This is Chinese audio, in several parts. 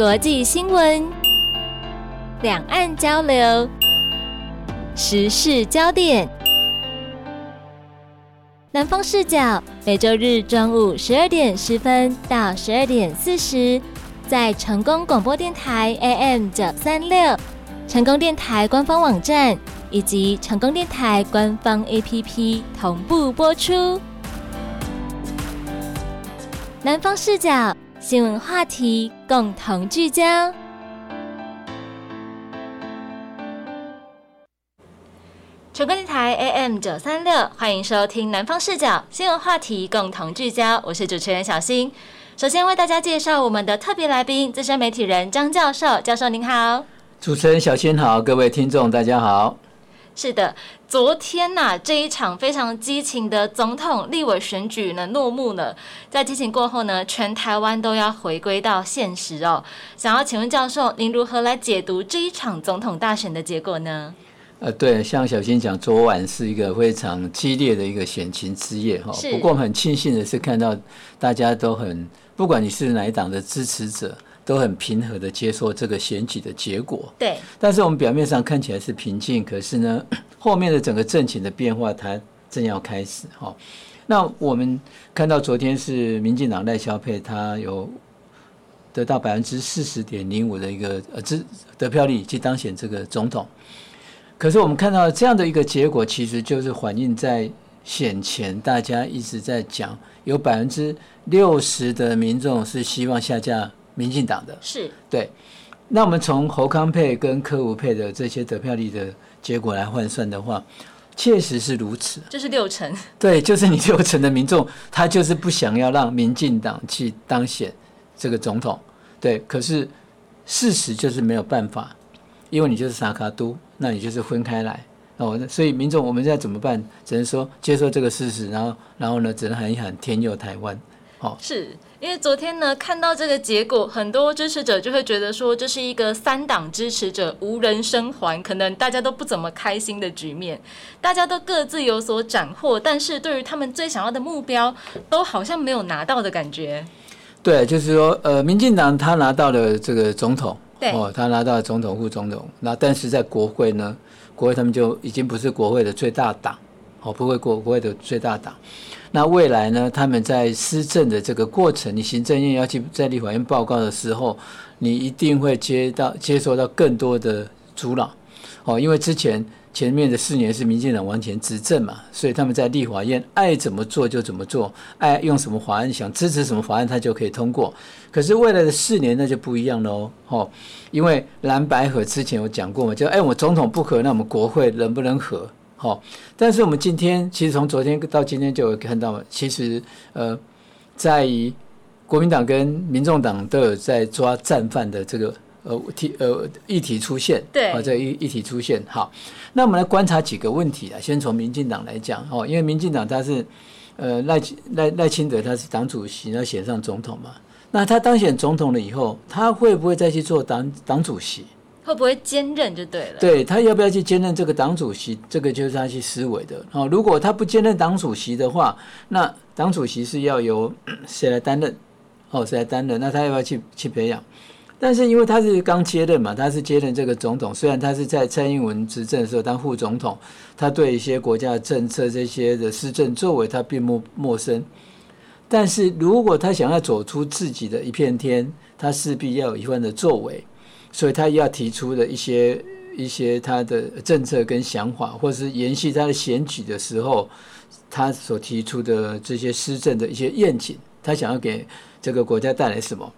国际新闻、两岸交流、时事焦点。南方视角每周日中午十二点十分到十二点四十，在成功广播电台 AM 九三六、成功电台官方网站以及成功电台官方 APP 同步播出。南方视角新闻话题共同聚焦。全国电台 AM 九三六，欢迎收听南方视角新闻话题共同聚焦。我是主持人小新。首先为大家介绍我们的特别来宾，资深媒体人张教授。教授您好，主持人小新好，各位听众大家好。是的，昨天呐，这一场非常激情的总统立委选举呢落幕了。在激情过后呢，全台湾都要回归到现实哦。想要请问教授，您如何来解读这一场总统大选的结果呢？呃，对，像小新讲，昨晚是一个非常激烈的一个选情之夜哈。不过很庆幸的是，看到大家都很，不管你是哪一党的支持者。都很平和的接受这个选举的结果，对。但是我们表面上看起来是平静，可是呢，后面的整个政情的变化，它正要开始哈。那我们看到昨天是民进党赖萧佩，他有得到百分之四十点零五的一个呃支得票率去当选这个总统。可是我们看到这样的一个结果，其实就是反映在选前大家一直在讲，有百分之六十的民众是希望下架。民进党的是对，那我们从侯康配跟柯吴佩的这些得票率的结果来换算的话，确实是如此。就是六成，对，就是你六成的民众，他就是不想要让民进党去当选这个总统。对，可是事实就是没有办法，因为你就是萨卡都，那你就是分开来哦。所以民众我们现在怎么办？只能说接受这个事实，然后然后呢，只能喊一喊天佑台湾。好，是。因为昨天呢，看到这个结果，很多支持者就会觉得说，这是一个三党支持者无人生还，可能大家都不怎么开心的局面。大家都各自有所斩获，但是对于他们最想要的目标，都好像没有拿到的感觉。对，就是说，呃，民进党他拿到了这个总统，对，哦，他拿到了总统、副总统，那但是在国会呢，国会他们就已经不是国会的最大党，哦，不会国国会的最大党。那未来呢？他们在施政的这个过程，你行政院要去在立法院报告的时候，你一定会接到接受到更多的阻挠，哦，因为之前前面的四年是民进党完全执政嘛，所以他们在立法院爱怎么做就怎么做，爱用什么法案想支持什么法案，他就可以通过。可是未来的四年那就不一样了哦，因为蓝白合之前有讲过嘛，就哎，我总统不和，那我们国会能不能和？好，但是我们今天其实从昨天到今天就有看到，其实呃，在于国民党跟民众党都有在抓战犯的这个呃题呃议题出现，对，啊，这议议题出现。好，那我们来观察几个问题啊。先从民进党来讲，哦，因为民进党他是呃赖赖赖清德他是党主席，要选上总统嘛，那他当选总统了以后，他会不会再去做党党主席？会不会兼任就对了？对他要不要去兼任这个党主席，这个就是他去思维的。哦，如果他不兼任党主席的话，那党主席是要由 谁来担任？哦，谁来担任？那他要不要去去培养？但是因为他是刚接任嘛，他是接任这个总统，虽然他是在蔡英文执政的时候当副总统，他对一些国家的政策这些的施政作为他并不陌生。但是如果他想要走出自己的一片天，他势必要有一番的作为。所以他要提出的一些一些他的政策跟想法，或者是延续他的选举的时候，他所提出的这些施政的一些愿景，他想要给这个国家带来什么？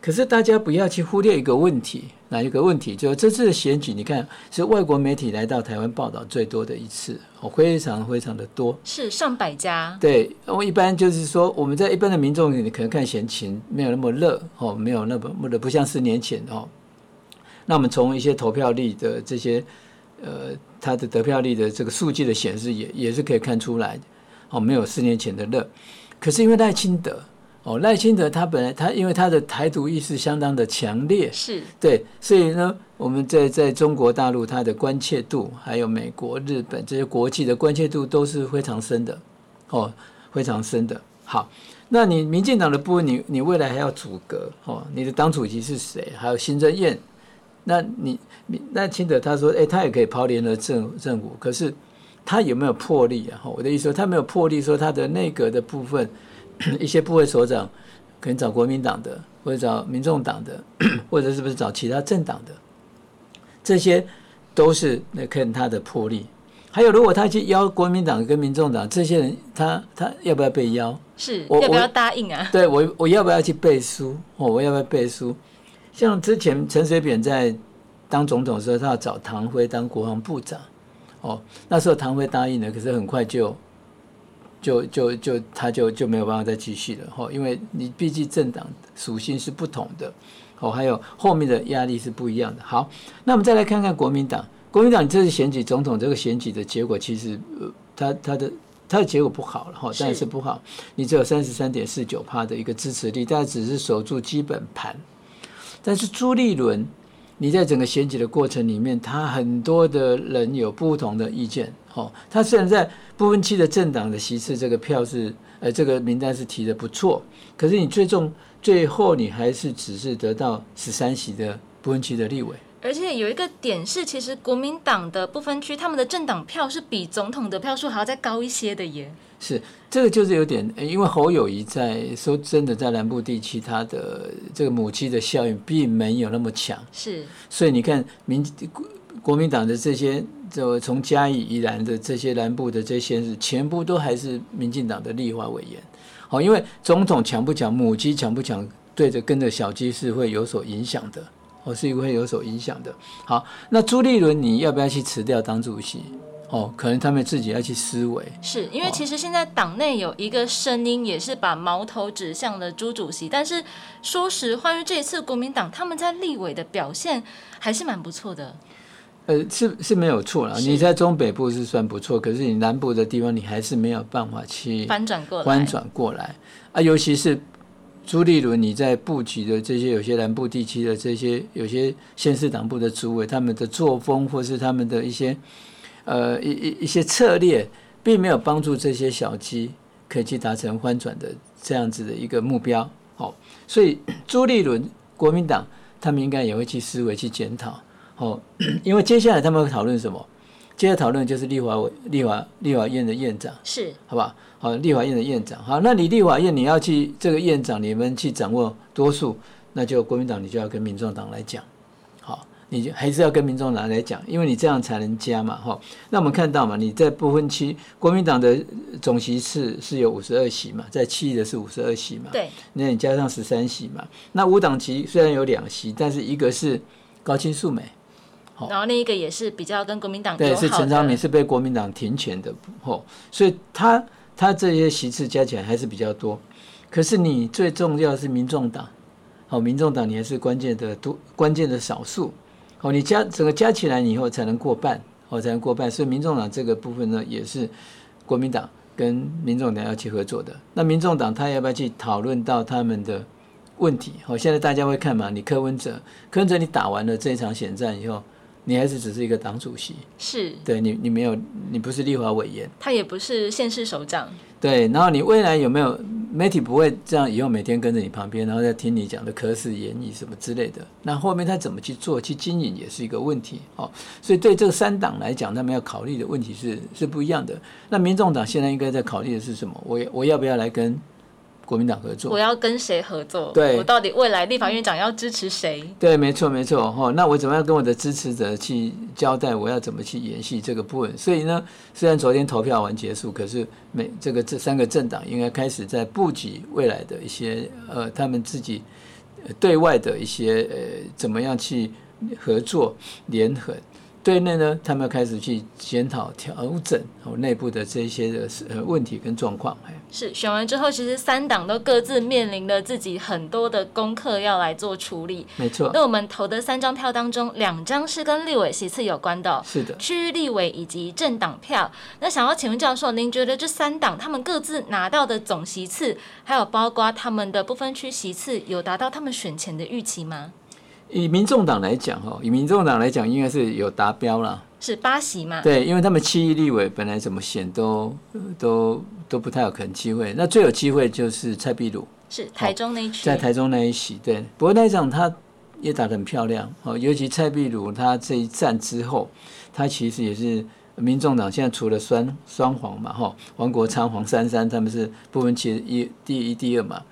可是大家不要去忽略一个问题，哪一个问题？就是这次的选举，你看是外国媒体来到台湾报道最多的一次，哦，非常非常的多，是上百家。对，我一般就是说，我们在一般的民众，你可能看选情没有那么热，哦，没有那么热不像四年前哦。那我们从一些投票率的这些，呃，它的得票率的这个数据的显示，也也是可以看出来，哦，没有四年前的热。可是因为赖清德，哦，赖清德他本来他因为他的台独意识相当的强烈，是对，所以呢，我们在在中国大陆，他的关切度，还有美国、日本这些国际的关切度都是非常深的，哦，非常深的。好，那你民进党的部分，你你未来还要阻隔哦，你的党主席是谁？还有新政院，那你你那清德他说，哎、他也可以抛联合政政府，可是他有没有魄力啊？我的意思说，他没有魄力，说他的内阁的部分，一些部会所长可能找国民党的，或者找民众党的，或者是不是找其他政党的，这些都是那看他的魄力。还有，如果他去邀国民党跟民众党这些人，他他要不要被邀？是我我要不要答应啊？对我，我要不要去背书？哦，我要不要背书？像之前陈水扁在当总统的时候，他要找唐辉当国防部长，哦，那时候唐辉答应了，可是很快就就就就他就就没有办法再继续了，哦，因为你毕竟政党属性是不同的，哦，还有后面的压力是不一样的。好，那我们再来看看国民党，国民党这次选举总统这个选举的结果，其实呃，他他的。他的结果不好了哈，当然是不好。你只有三十三点四九趴的一个支持率，但只是守住基本盘。但是朱立伦，你在整个选举的过程里面，他很多的人有不同的意见。哦，他虽然在不分区的政党的席次这个票是，呃，这个名单是提的不错，可是你最终最后你还是只是得到十三席的不分区的立委。而且有一个点是，其实国民党的不分区，他们的政党票是比总统的票数还要再高一些的耶。是，这个就是有点，因为侯友谊在说真的，在南部地区，他的这个母鸡的效应并没有那么强，是，所以你看民国国民党的这些，就从嘉义、宜兰的这些南部的这些是全部都还是民进党的立法委员。好，因为总统强不强，母鸡强不强，对着跟着小鸡是会有所影响的。哦，是会有所影响的。好，那朱立伦你要不要去辞掉当主席？哦，可能他们自己要去思维。是因为其实现在党内有一个声音，也是把矛头指向了朱主席。但是说实话，因为这一次国民党他们在立委的表现还是蛮不错的。呃，是是没有错了，你在中北部是算不错，可是你南部的地方，你还是没有办法去翻转过来，翻转过来啊，尤其是朱立伦，你在布局的这些有些南部地区的这些有些县市党部的主委，他们的作风或是他们的一些呃一一一些策略，并没有帮助这些小鸡可以去达成翻转的这样子的一个目标。哦，所以朱立伦国民党他们应该也会去思维去检讨。哦，因为接下来他们会讨论什么？接着讨论就是立法委、立法、立法院的院长。是好吧？好，立法院的院长，好，那你立法院你要去这个院长，你们去掌握多数，那就国民党你就要跟民众党来讲，好，你就还是要跟民众党来讲，因为你这样才能加嘛，哈。那我们看到嘛，你在不分区，国民党的总席次是有五十二席嘛，在七的是五十二席嘛，对，那你加上十三席嘛，那五党旗虽然有两席，但是一个是高清素美。好然后另一个也是比较跟国民党对，是陈昌明，是被国民党停权的，吼，所以他他这些席次加起来还是比较多。可是你最重要的是民众党，好，民众党你还是关键的多关键的少数，好，你加整个加起来以后才能过半，哦，才能过半。所以民众党这个部分呢，也是国民党跟民众党要去合作的。那民众党他要不要去讨论到他们的问题？哦，现在大家会看嘛？你柯文哲，柯文哲你打完了这一场选战以后，你还是只是一个党主席。是对你，你没有，你不是立法委员，他也不是县市首长，对，然后你未来有没有媒体不会这样以后每天跟着你旁边，然后再听你讲的科室言语什么之类的，那后面他怎么去做去经营也是一个问题哦。所以对这个三党来讲，他们要考虑的问题是是不一样的。那民众党现在应该在考虑的是什么？我我要不要来跟国民党合作我？要跟谁合作？对我到底未来立法院长要支持谁？对，没错，没错，哈、那我怎么样跟我的支持者去交代，我要怎么去演戏这个部分？所以呢，虽然昨天投票完结束，可是每这个这三个政党应该开始在布局未来的一些呃，他们自己呃对外的一些呃，怎么样去合作联合。对内呢，他们要开始去检讨、调整哦内部的这一些的呃问题跟状况。哎是选完之后，其实三党都各自面临了自己很多的功课要来做处理。没错，那我们投的三张票当中，两张是跟立委席次有关的哦、是的。区域立委以及政党票。那想要请问教授，您觉得这三党他们各自拿到的总席次，还有包括他们的不分区席次，有达到他们选前的预期吗？以民众党来讲，哈，以民众党来讲，应该是有达标了。是八席嘛？对，因为他们七亿立委本来怎么选都都都不太有可能机会。那最有机会就是蔡壁如，是台中那一区，在台中那一席。对，不过那一场他也打得很漂亮哦，尤其蔡壁如他这一战之后，他其实也是。民众党现在除了双双黄嘛，哈，王国昌、黄珊珊他们是不分区一第一、第二嘛。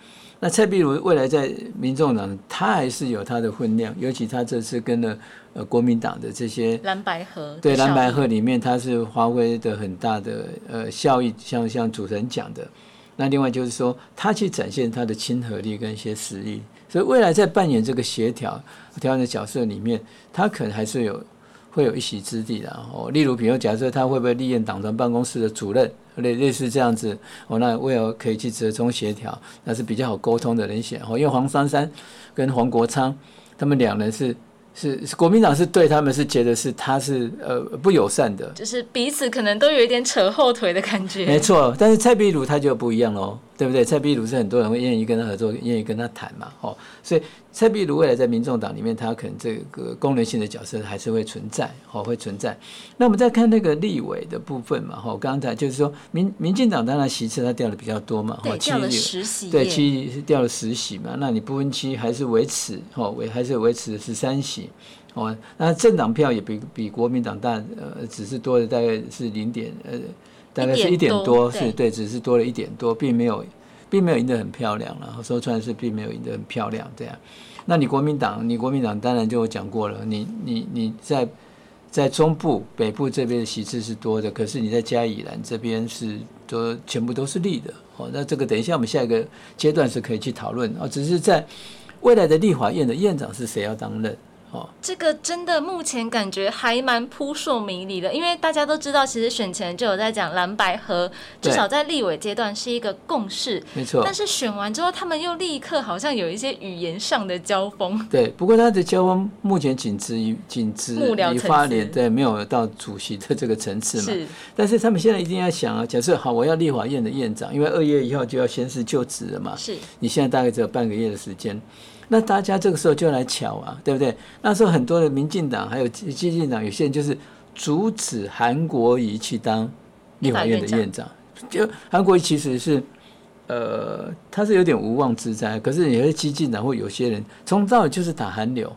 那蔡壁如未来在民众党，他还是有他的分量，尤其他这次跟了呃国民党的这些蓝白河，对蓝白河里面，他是发挥的很大的呃效益，像像主持人讲的。那另外就是说，他去展现他的亲和力跟一些实力，所以未来在扮演这个协调调整的角色里面，他可能还是有。会有一席之地的哦，例如，比如假设他会不会历任党团办公室的主任，类类似这样子哦，那为了可以去折中协调，那是比较好沟通的人选哦，因为黄珊珊跟黄国昌他们两人是。是国民党是对他们是觉得是他是呃不友善的，就是彼此可能都有一点扯后腿的感觉。没错，但是蔡壁如他就不一样喽，对不对？蔡壁如是很多人会愿意跟他合作，愿意跟他谈嘛，哦，所以蔡壁如未来在民众党里面，他可能这个功能性的角色还是会存在，哦，会存在。那我们再看那个立委的部分嘛，哈，刚才就是说民民进党当然席次他掉的比较多嘛，对，掉了十席，对，七掉了十席嘛，那你不分期还是维持，哦，维还是维持十三席。哦，那政党票也比比国民党大，呃，只是多了大概是零点，呃，大概是一点多，是对，只是多了一点多，并没有，并没有赢得很漂亮了。说出来是并没有赢得很漂亮，这样。那你国民党，你国民党当然就讲过了，你你你在在中部、北部这边的席次是多的，可是你在嘉义兰这边是都全部都是立的。哦，那这个等一下我们下一个阶段是可以去讨论。哦，只是在未来的立法院的院长是谁要当任？这个真的目前感觉还蛮扑朔迷离的，因为大家都知道，其实选前就有在讲蓝白和，至少在立委阶段是一个共识，没错。但是选完之后，他们又立刻好像有一些语言上的交锋。对，不过他的交锋目前仅止于仅止于发联，对，没有到主席的这个层次嘛。是。但是他们现在一定要想啊，假设好，我要立法院的院长，因为二月一号就要宣誓就职了嘛。是。你现在大概只有半个月的时间。那大家这个时候就来瞧啊，对不对？那时候很多的民进党还有激进党，有些人就是阻止韩国瑜去当立法院的院长。就韩国瑜其实是，呃，他是有点无妄之灾。可是有些激进党或有些人从到就是打韩流，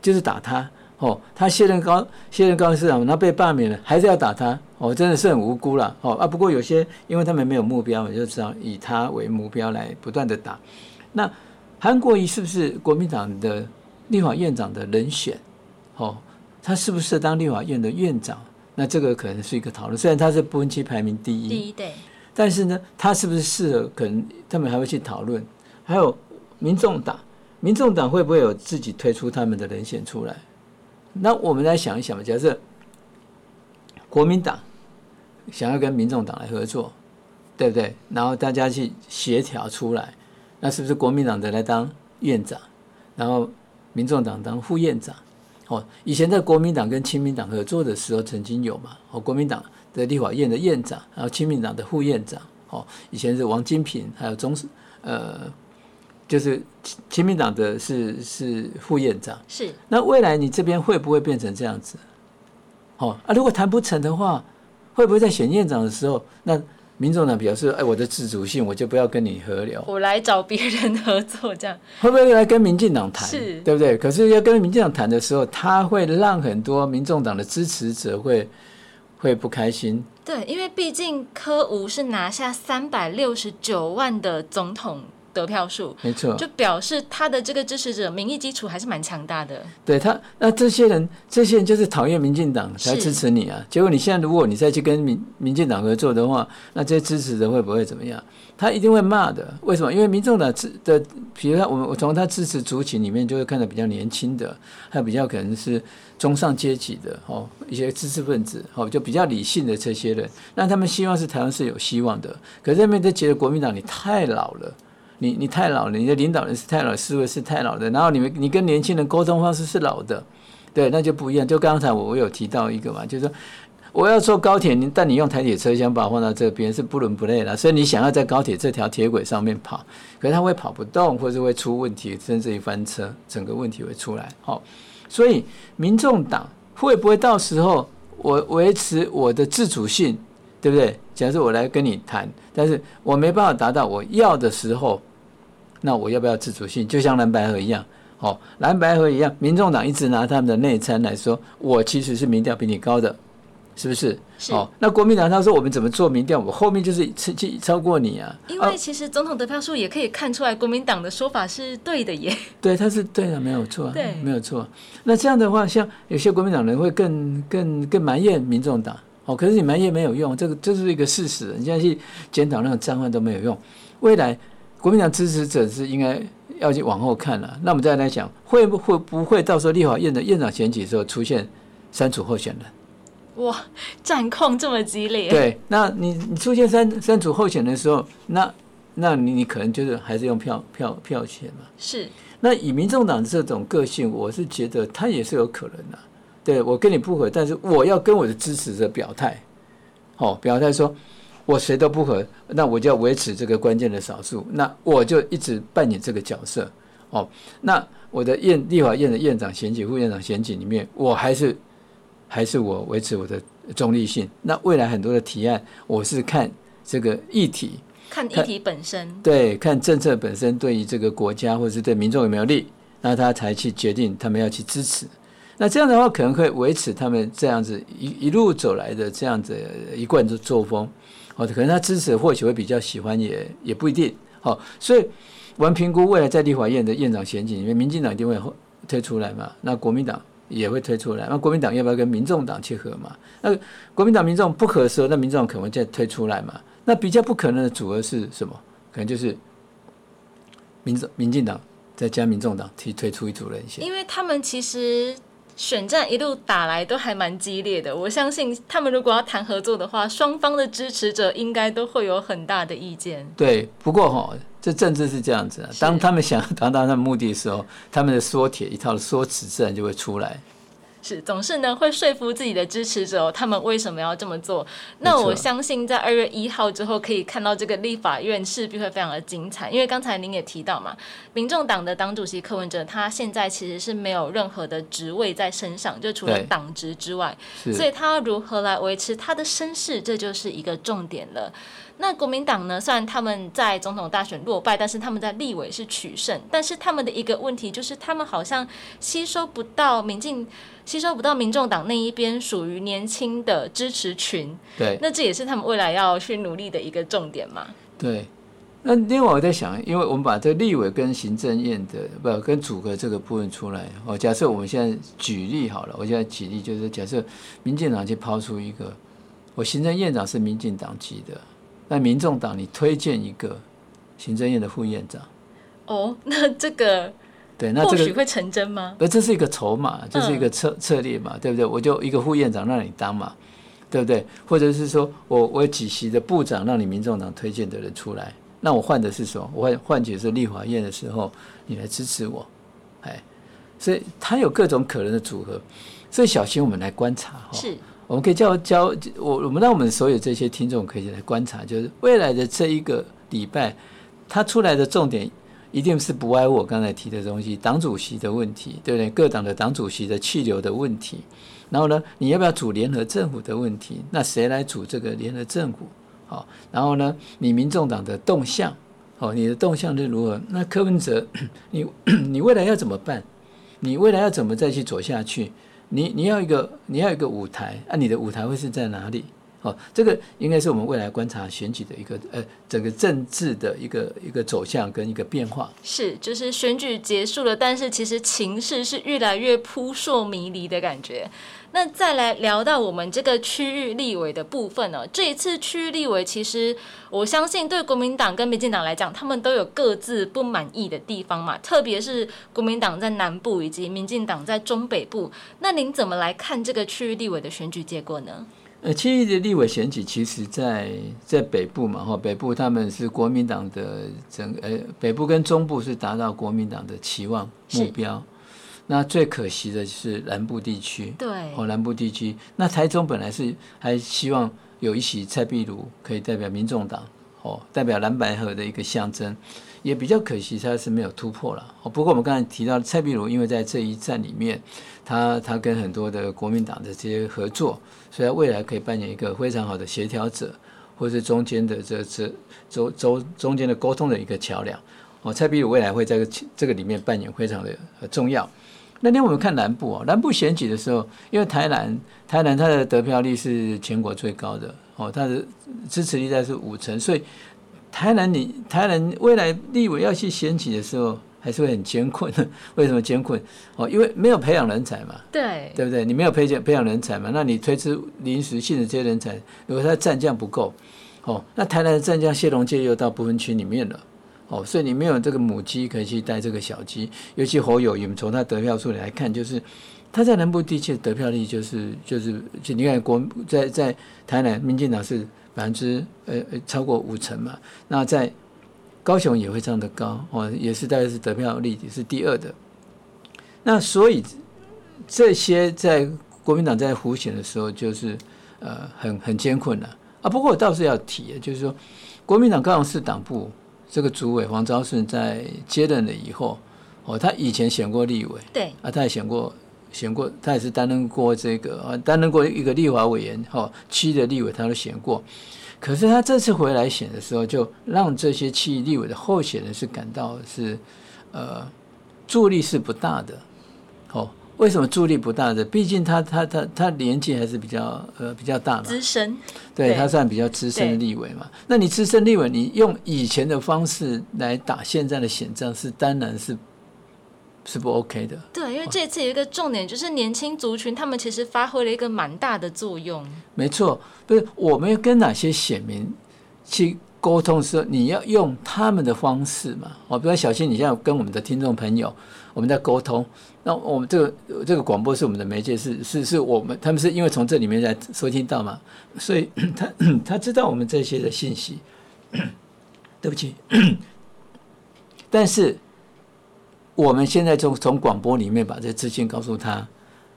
就是打他哦。他卸任高卸任高雄市长，那被罢免了，还是要打他哦，真的是很无辜了哦啊。不过有些因为他们没有目标，我就知道以他为目标来不断的打那。韩国瑜是不是国民党的立法院长的人选？哦，他是不适合当立法院的院长？那这个可能是一个讨论。虽然他是不分区排名第一，第一对，但是呢，他是不是适合？可能他们还会去讨论。还有民众党，民众党会不会有自己推出他们的人选出来？那我们来想一想吧。假设国民党想要跟民众党来合作，对不对？然后大家去协调出来。那是不是国民党的来当院长，然后民众党当副院长？哦，以前在国民党跟亲民党合作的时候，曾经有嘛？哦，国民党的立法院的院长，然后亲民党的副院长。哦，以前是王金平，还有中呃，就是亲民党的是是副院长。是。那未来你这边会不会变成这样子？哦啊，如果谈不成的话，会不会在选院长的时候那？民众党表示：“哎，我的自主性，我就不要跟你合流，我来找别人合作，这样会不会来跟民进党谈？是，对不对？可是要跟民进党谈的时候，他会让很多民众党的支持者会会不开心。对，因为毕竟柯吴是拿下三百六十九万的总统。”得票数没错，就表示他的这个支持者民意基础还是蛮强大的。对他，那这些人，这些人就是讨厌民进党才支持你啊。结果你现在如果你再去跟民民进党合作的话，那这些支持者会不会怎么样？他一定会骂的。为什么？因为民众党支的，比如他，我们我从他支持族群里面就会看到比较年轻的，还有比较可能是中上阶级的哦，一些知识分子哦，就比较理性的这些人。那他们希望是台湾是有希望的，可是他们都觉得国民党你太老了。你你太老了，你的领导人是太老，思维是太老的，然后你们你跟年轻人沟通方式是老的，对，那就不一样。就刚才我我有提到一个嘛，就是说我要坐高铁，你但你用台铁车厢把我放到这边是不伦不类的，所以你想要在高铁这条铁轨上面跑，可是它会跑不动，或者会出问题，甚至于翻车，整个问题会出来。好，所以民众党会不会到时候我维持我的自主性，对不对？假设我来跟你谈，但是我没办法达到我要的时候，那我要不要自主性？就像蓝白河一样，哦，蓝白河一样，民众党一直拿他们的内参来说，我其实是民调比你高的，是不是？是哦，那国民党他说我们怎么做民调，我后面就是超超过你啊，因为其实总统得票数也可以看出来，国民党的说法是对的耶。对，他是对的，没有错，对没有错。那这样的话，像有些国民党人会更更更埋怨民众党，哦，可是你埋怨没有用，这个这是一个事实，你现在去检讨那种账案都没有用。未来国民党支持者是应该要去往后看了。那我们再来讲，会不会不会到时候立法院的院长选举的时候出现删除候选人？哇，战况这么激烈，对，那你你出现删删除候选人的时候，那那你你可能就是还是用票票票选嘛。是那以民众党这种个性，我是觉得他也是有可能的、对我跟你不合，但是我要跟我的支持者表态，哦，表态说我谁都不合，那我就要维持这个关键的少数，那我就一直扮演这个角色。哦，那我的院立法院的院长选举、副院长选举里面，我还是还是我维持我的中立性。那未来很多的提案，我是看这个议题，看议题本身，对，看政策本身对于这个国家或者是对民众有没有利，那他才去决定他们要去支持。那这样的话，可能会维持他们这样子一一路走来的这样子一贯的作风。哦，可能他支持或许会比较喜欢，也也不一定。好、所以我们评估未来在立法院的院长选举里面，民进党一定会推出来嘛，那国民党也会推出来。那国民党要不要跟民众党去合嘛？那国民党、民众不合的时候，那民众可能再推出来嘛？那比较不可能的组合是什么？可能就是民众、民进党再加民众党提推出一组人选。因为他们其实选战一路打来都还蛮激烈的，我相信他们如果要谈合作的话，双方的支持者应该都会有很大的意见。对，不过哈、这政治是这样子啊，当他们想要达到他们目的的时候，他们的缩帖一套的说辞自然就会出来。是，总是呢会说服自己的支持者，他们为什么要这么做。那我相信在二月一号之后，可以看到这个立法院势必会非常的精彩。因为刚才您也提到嘛，民众党的党主席柯文哲，他现在其实是没有任何的职位在身上，就除了党职之外，所以他如何来维持他的身世，这就是一个重点了。那国民党呢？虽然他们在总统大选落败，但是他们在立委是取胜。但是他们的一个问题就是，他们好像吸收不到民进，吸收不到民众党那一边属于年轻的支持群。对那这也是他们未来要去努力的一个重点嘛。对。那另外我在想，因为我们把这个立委跟行政院的不跟组合这个部分出来哦，假设我们现在举例好了，我现在举例就是假设民进党去抛出一个，我行政院长是民进党籍的，那民众党你推荐一个行政院的副院长，哦，那这个对，那这个或许会成真吗？不这是一个筹码，这是一个策策略嘛，对不对？我就一个副院长让你当嘛，对不对？或者是说我我有几席的部长让你民众党推荐的人出来，那我换的是什么？我换换取是立法院的时候你来支持我，哎，所以他有各种可能的组合，所以小心我们来观察哈。是我们可以教教我，我们让我们所有这些听众可以来观察，就是未来的这一个礼拜，他出来的重点一定是不外我刚才提的东西，党主席的问题，对不对？各党的党主席的气流的问题，然后呢，你要不要组联合政府的问题？那谁来组这个联合政府？好，然后呢，你民众党的动向，哦，你的动向是如何？那柯文哲，你你未来要怎么办？你未来要怎么再去走下去？你你要一个你要一个舞台啊，你的舞台会是在哪里？哦，这个应该是我们未来观察选举的一个呃整个政治的一个一个走向跟一个变化。是，就是选举结束了，但是其实情势是越来越扑朔迷离的感觉。那再来聊到我们这个区域立委的部分呢、这一次区域立委，其实我相信对国民党跟民进党来讲，他们都有各自不满意的地方嘛，特别是国民党在南部以及民进党在中北部。那您怎么来看这个区域立委的选举结果呢？呃，区域的立委选举，其实在在北部嘛，哈，北部他们是国民党的整呃，北部跟中部是达到国民党的期望目标。那最可惜的是南部地区，对，哦，南部地区。那台中本来是还希望有一席蔡壁如可以代表民众党，哦，代表蓝白河的一个象征，也比较可惜，他是没有突破了。哦，不过我们刚才提到蔡壁如，因为在这一战里面，他他跟很多的国民党的这些合作，所以他未来可以扮演一个非常好的协调者，或者是中间的这这周周中间的沟通的一个桥梁。哦，蔡壁如未来会在这个这个里面扮演非常的重要。那天我们看南部哦，南部选举的时候，因为台南台南它的得票率是全国最高的哦，它的支持率在是五成，所以台南你台南未来立委要去选举的时候，还是会很艰困。为什么艰困？哦，因为没有培养人才嘛，对对不对？你没有培养培养人才嘛，那你推出临时性的这些人才，如果他战将不够，哦，那台南的战将谢龙介又到不分区里面了。哦，所以你没有这个母鸡可以去带这个小鸡，尤其侯友谊，从他得票数来看，就是他在南部地区的得票率就是就是就你看国在在台南民进党是百分之呃呃超过五成嘛，那在高雄也会这样的高哦，也是大概是得票率也是第二的。那所以这些在国民党在胡选的时候，就是呃很很艰困了啊。不过我倒是要提，就是说国民党高雄市党部。这个主委黄昭顺在接任了以后，哦，他以前选过立委，对，啊，他也选过，选过，他也是担任过这个，啊，担任过一个立法委员，哈，区的立委他都选过。可是他这次回来选的时候，就让这些区立委的候选人是感到是，呃，助力是不大的，哦。为什么助力不大的？毕竟他他他他年纪还是比较呃比较大嘛，资深，对他算比较资深的立委嘛。那你资深立委，你用以前的方式来打现在的选战，是当然是是不 OK 的。对，因为这次有一个重点，就是年轻族群他们其实发挥了一个蛮大的作用。没错，不是我们要跟哪些选民去沟通的时候，你要用他们的方式嘛。哦，比如小新，你现在跟我们的听众朋友。我们在沟通，那我们这个这个广播是我们的媒介，是是是我们他们是因为从这里面来收听到嘛，所以他 他知道我们这些的信息。对不起，但是我们现在从从广播里面把这资讯告诉他。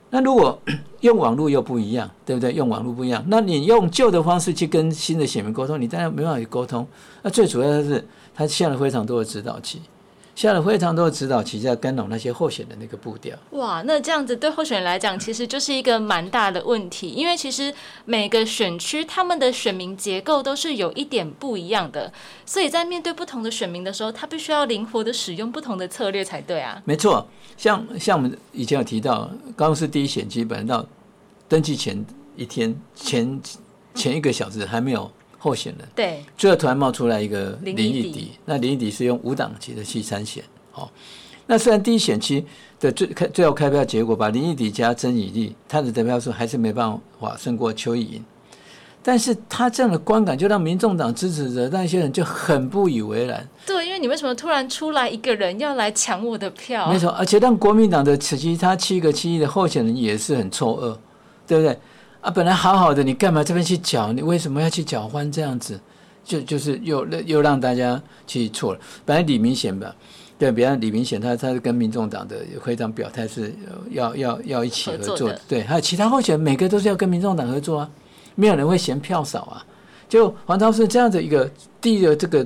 那如果 用网络又不一样，对不对？用网络不一样，那你用旧的方式去跟新的选民沟通，你当然没办法去沟通。那最主要的是，他下了非常多的指导期。下了非常多的指导其实要干扰那些候选人那个步调。哇，那这样子对候选人来讲，其实就是一个蛮大的问题，因为其实每个选区他们的选民结构都是有一点不一样的，所以在面对不同的选民的时候，他必须要灵活的使用不同的策略才对啊。没错，像像我们以前有提到，刚是第一选区，本来到登记前一天前前一个小时还没有。候选人对，最后突然冒出来一个林义迪，那林义迪是用五党籍的去参选，哦，那虽然第一选区的最开最后开票结果把林义迪加曾以利，他的得票数还是没办法胜过邱意莹，但是他这样的观感就让民众党支持者那些人就很不以为然。对，因为你为什么突然出来一个人要来抢我的票？没错，而且让国民党的其他七个七亿的候选人也是很错愕，对不对？啊，本来好好的，你干嘛这边去搅？你为什么要去搅翻这样子？就就是又又让大家去错了。本来李明显吧，对，比方李明显，他他是跟民众党的会长表态是要要要一起合作的，对。还有其他候选人，每个都是要跟民众党合作啊，没有人会嫌票少啊。就黄超是这样的一个第一个这个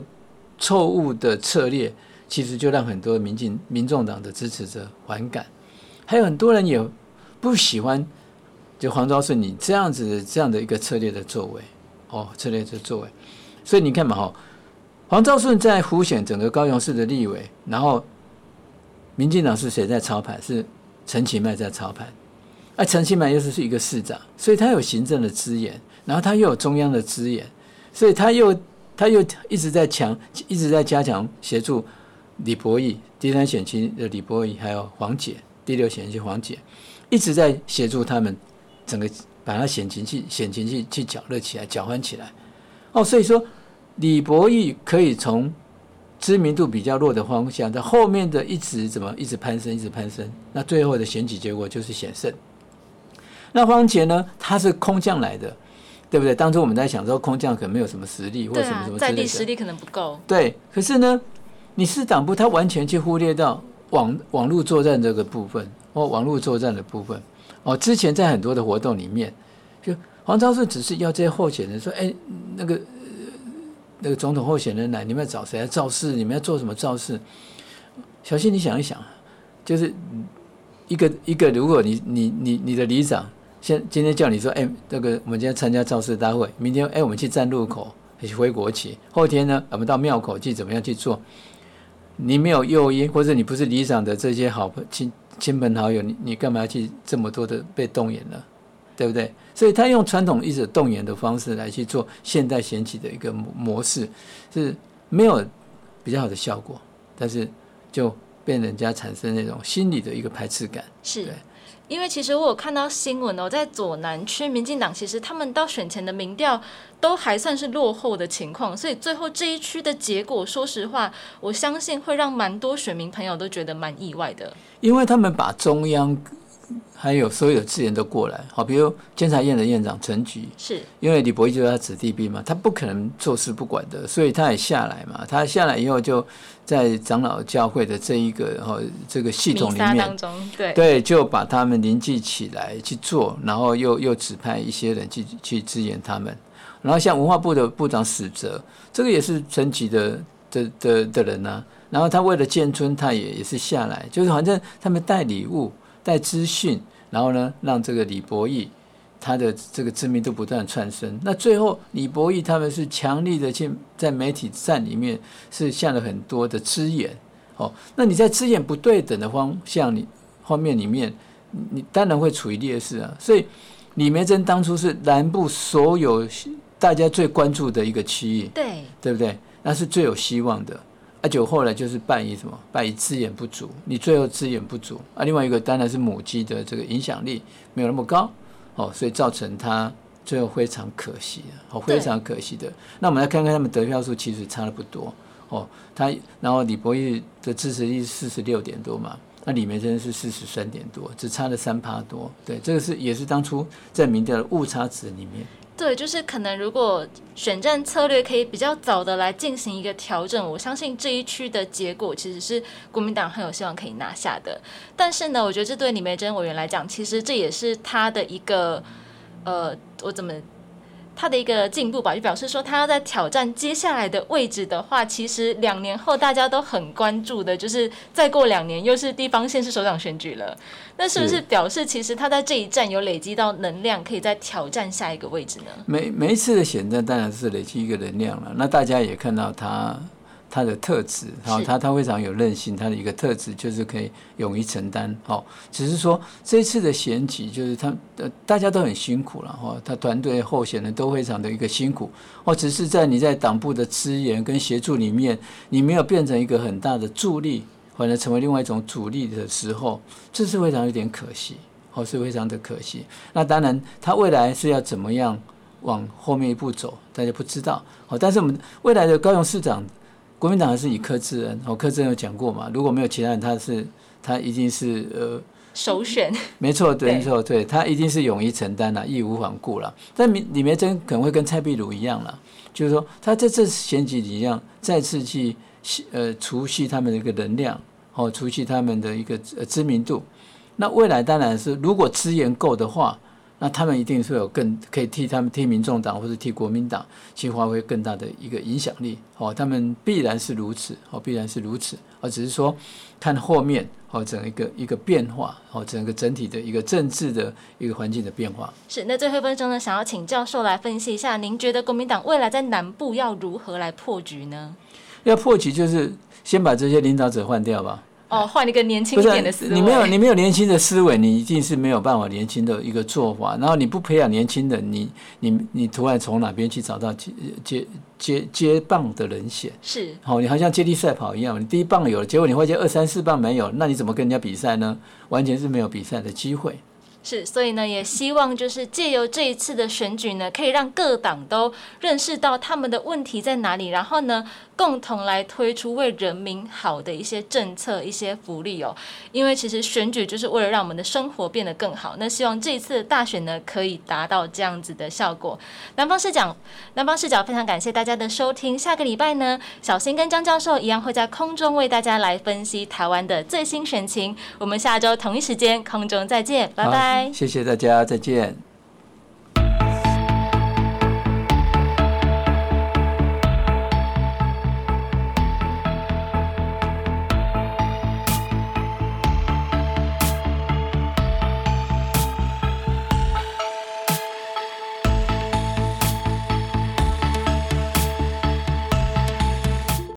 错误的策略，其实就让很多民进民众党的支持者反感，还有很多人也不喜欢。就黄昭顺，你这样子这样的一个策略的作为，哦，策略的作为，所以你看嘛，哈，黄昭顺在湖选整个高雄市的立委，然后民进党是谁在操盘？是陈其迈在操盘，啊，陈其迈又是是一个市长，所以他有行政的资源，然后他又有中央的资源，所以他又他又一直在强，一直在加强协助李博义第三选区的李博义，还有黄姐第六选区黄姐，一直在协助他们。整个把它险情去险情去去搅热起来，搅翻起来，哦，所以说李博义可以从知名度比较弱的方向，在后面的一直怎么一直攀升，一直攀升，那最后的选举结果就是险胜。那方杰呢，他是空降来的，对不对？当初我们在想说，空降可能没有什么实力，或者什么什么在地实力可能不够。对，可是呢，你市党部，他完全去忽略到网网络作战这个部分，或网络作战的部分。哦，之前在很多的活动里面，就黄昭顺只是要这些候选人说：“哎，那个那个总统候选人来，你们要找谁来造势？你们要做什么造势？小新，你想一想，就是一个一个，如果你你你你的里长，现今天叫你说，哎，那个我们今天参加造势大会，明天哎我们去站路口，去挥国旗，后天呢我们到庙口去怎么样去做？你没有诱因，或者你不是里长的这些好朋亲亲朋好友，你你干嘛去这么多的被动员呢？对不对？所以他用传统一直动员的方式来去做现代选举的一个模模式，是没有比较好的效果，但是就被人家产生那种心理的一个排斥感。是。因为其实我有看到新闻哦，在左南区，民进党其实他们到选前的民调都还算是落后的情况，所以最后这一区的结果，说实话，我相信会让蛮多选民朋友都觉得蛮意外的。因为他们把中央。还有所有的资源都过来，好，比如监察院的院长陈菊，是因为李博义就是他子弟兵嘛，他不可能坐视不管的，所以他也下来嘛。他下来以后，就在长老教会的这一个哈这个系统里面，对对，就把他们凝聚起来去做，然后又又指派一些人去去支援他们。然后像文化部的部长史哲，这个也是陈菊的的的的人呐。然后他为了建村，他也也是下来，就是反正他们带礼物。带资讯，然后呢，让这个李博义他的这个知名度不断窜升。那最后，李博义他们是强力的去在媒体站里面是下了很多的资源。哦，那你在资源不对等的方向里方面里面，你当然会处于劣势啊。所以李梅珍当初是南部所有大家最关注的一个区域，对对不对？那是最有希望的。啊，就后来就是败于什么？败于资源不足。你最后资源不足啊，另外一个当然是母鸡的这个影响力没有那么高哦，所以造成他最后非常可惜的，哦，非常可惜的。那我们来看看他们得票数其实差的不多哦。他然后李博义的支持率四十六点多嘛，那李梅珍是四十三点多，只差了三趴多。对，这个是也是当初在民调的误差值里面。对，就是可能如果选战策略可以比较早的来进行一个调整，我相信这一区的结果其实是国民党很有希望可以拿下的。但是呢，我觉得这对李梅珍委员来讲，其实这也是他的一个，呃，我怎么？他的一个进步吧，就表示说他要在挑战接下来的位置的话，其实两年后大家都很关注的，就是再过两年又是地方县市首长选举了。那是不是表示其实他在这一站有累积到能量，可以再挑战下一个位置呢？每每一次的选战当然是累积一个能量了。那大家也看到他。他的特质，然后他他非常有韧性，他的一个特质就是可以勇于承担。哦，只是说这次的选举，就是他呃大家都很辛苦了哈，他团队候选人都非常的一个辛苦。哦，只是在你在党部的资源跟协助里面，你没有变成一个很大的助力，反而成为另外一种主力的时候，这是非常有点可惜，哦，是非常的可惜。那当然，他未来是要怎么样往后面一步走，大家不知道。哦，但是我们未来的高雄市长。国民党还是以柯志恩，哦，柯志恩有讲过嘛？如果没有其他人，他是他一定是呃首选。没错，对，没错，对他一定是勇于承担了，义无反顾了。但李李梅珍可能会跟蔡壁如一样了，就是说他在这次选举一样，再次去呃除去他们的一个能量，哦，除去他们的一个知名度。那未来当然是如果资源够的话。那他们一定是有更可以替他们替民众党或者替国民党去发挥更大的一个影响力哦，他们必然是如此哦，必然是如此，而只是说看后面哦整一个一个变化哦，整个整体的一个政治的一个环境的变化。是，那最后一分钟呢，想要请教授来分析一下，您觉得国民党未来在南部要如何来破局呢？要破局就是先把这些领导者换掉吧。哦，换一个年轻一点的思维。你没有，你没有年轻的思维，你一定是没有办法年轻的一个做法。然后你不培养年轻人，你你你突然从哪边去找到接接接接棒的人选？是，好，你好像接力赛跑一样，你第一棒有了，结果你发现二三四棒没有，那你怎么跟人家比赛呢？完全是没有比赛的机会。是，所以呢，也希望就是借由这一次的选举呢，可以让各党都认识到他们的问题在哪里，然后呢。共同来推出为人民好的一些政策、一些福利哦。因为其实选举就是为了让我们的生活变得更好。那希望这一次大选呢，可以达到这样子的效果。南方视角，南方视角非常感谢大家的收听。下个礼拜呢，小新跟张教授一样会在空中为大家来分析台湾的最新选情。我们下周同一时间空中再见，拜拜。谢谢大家，再见。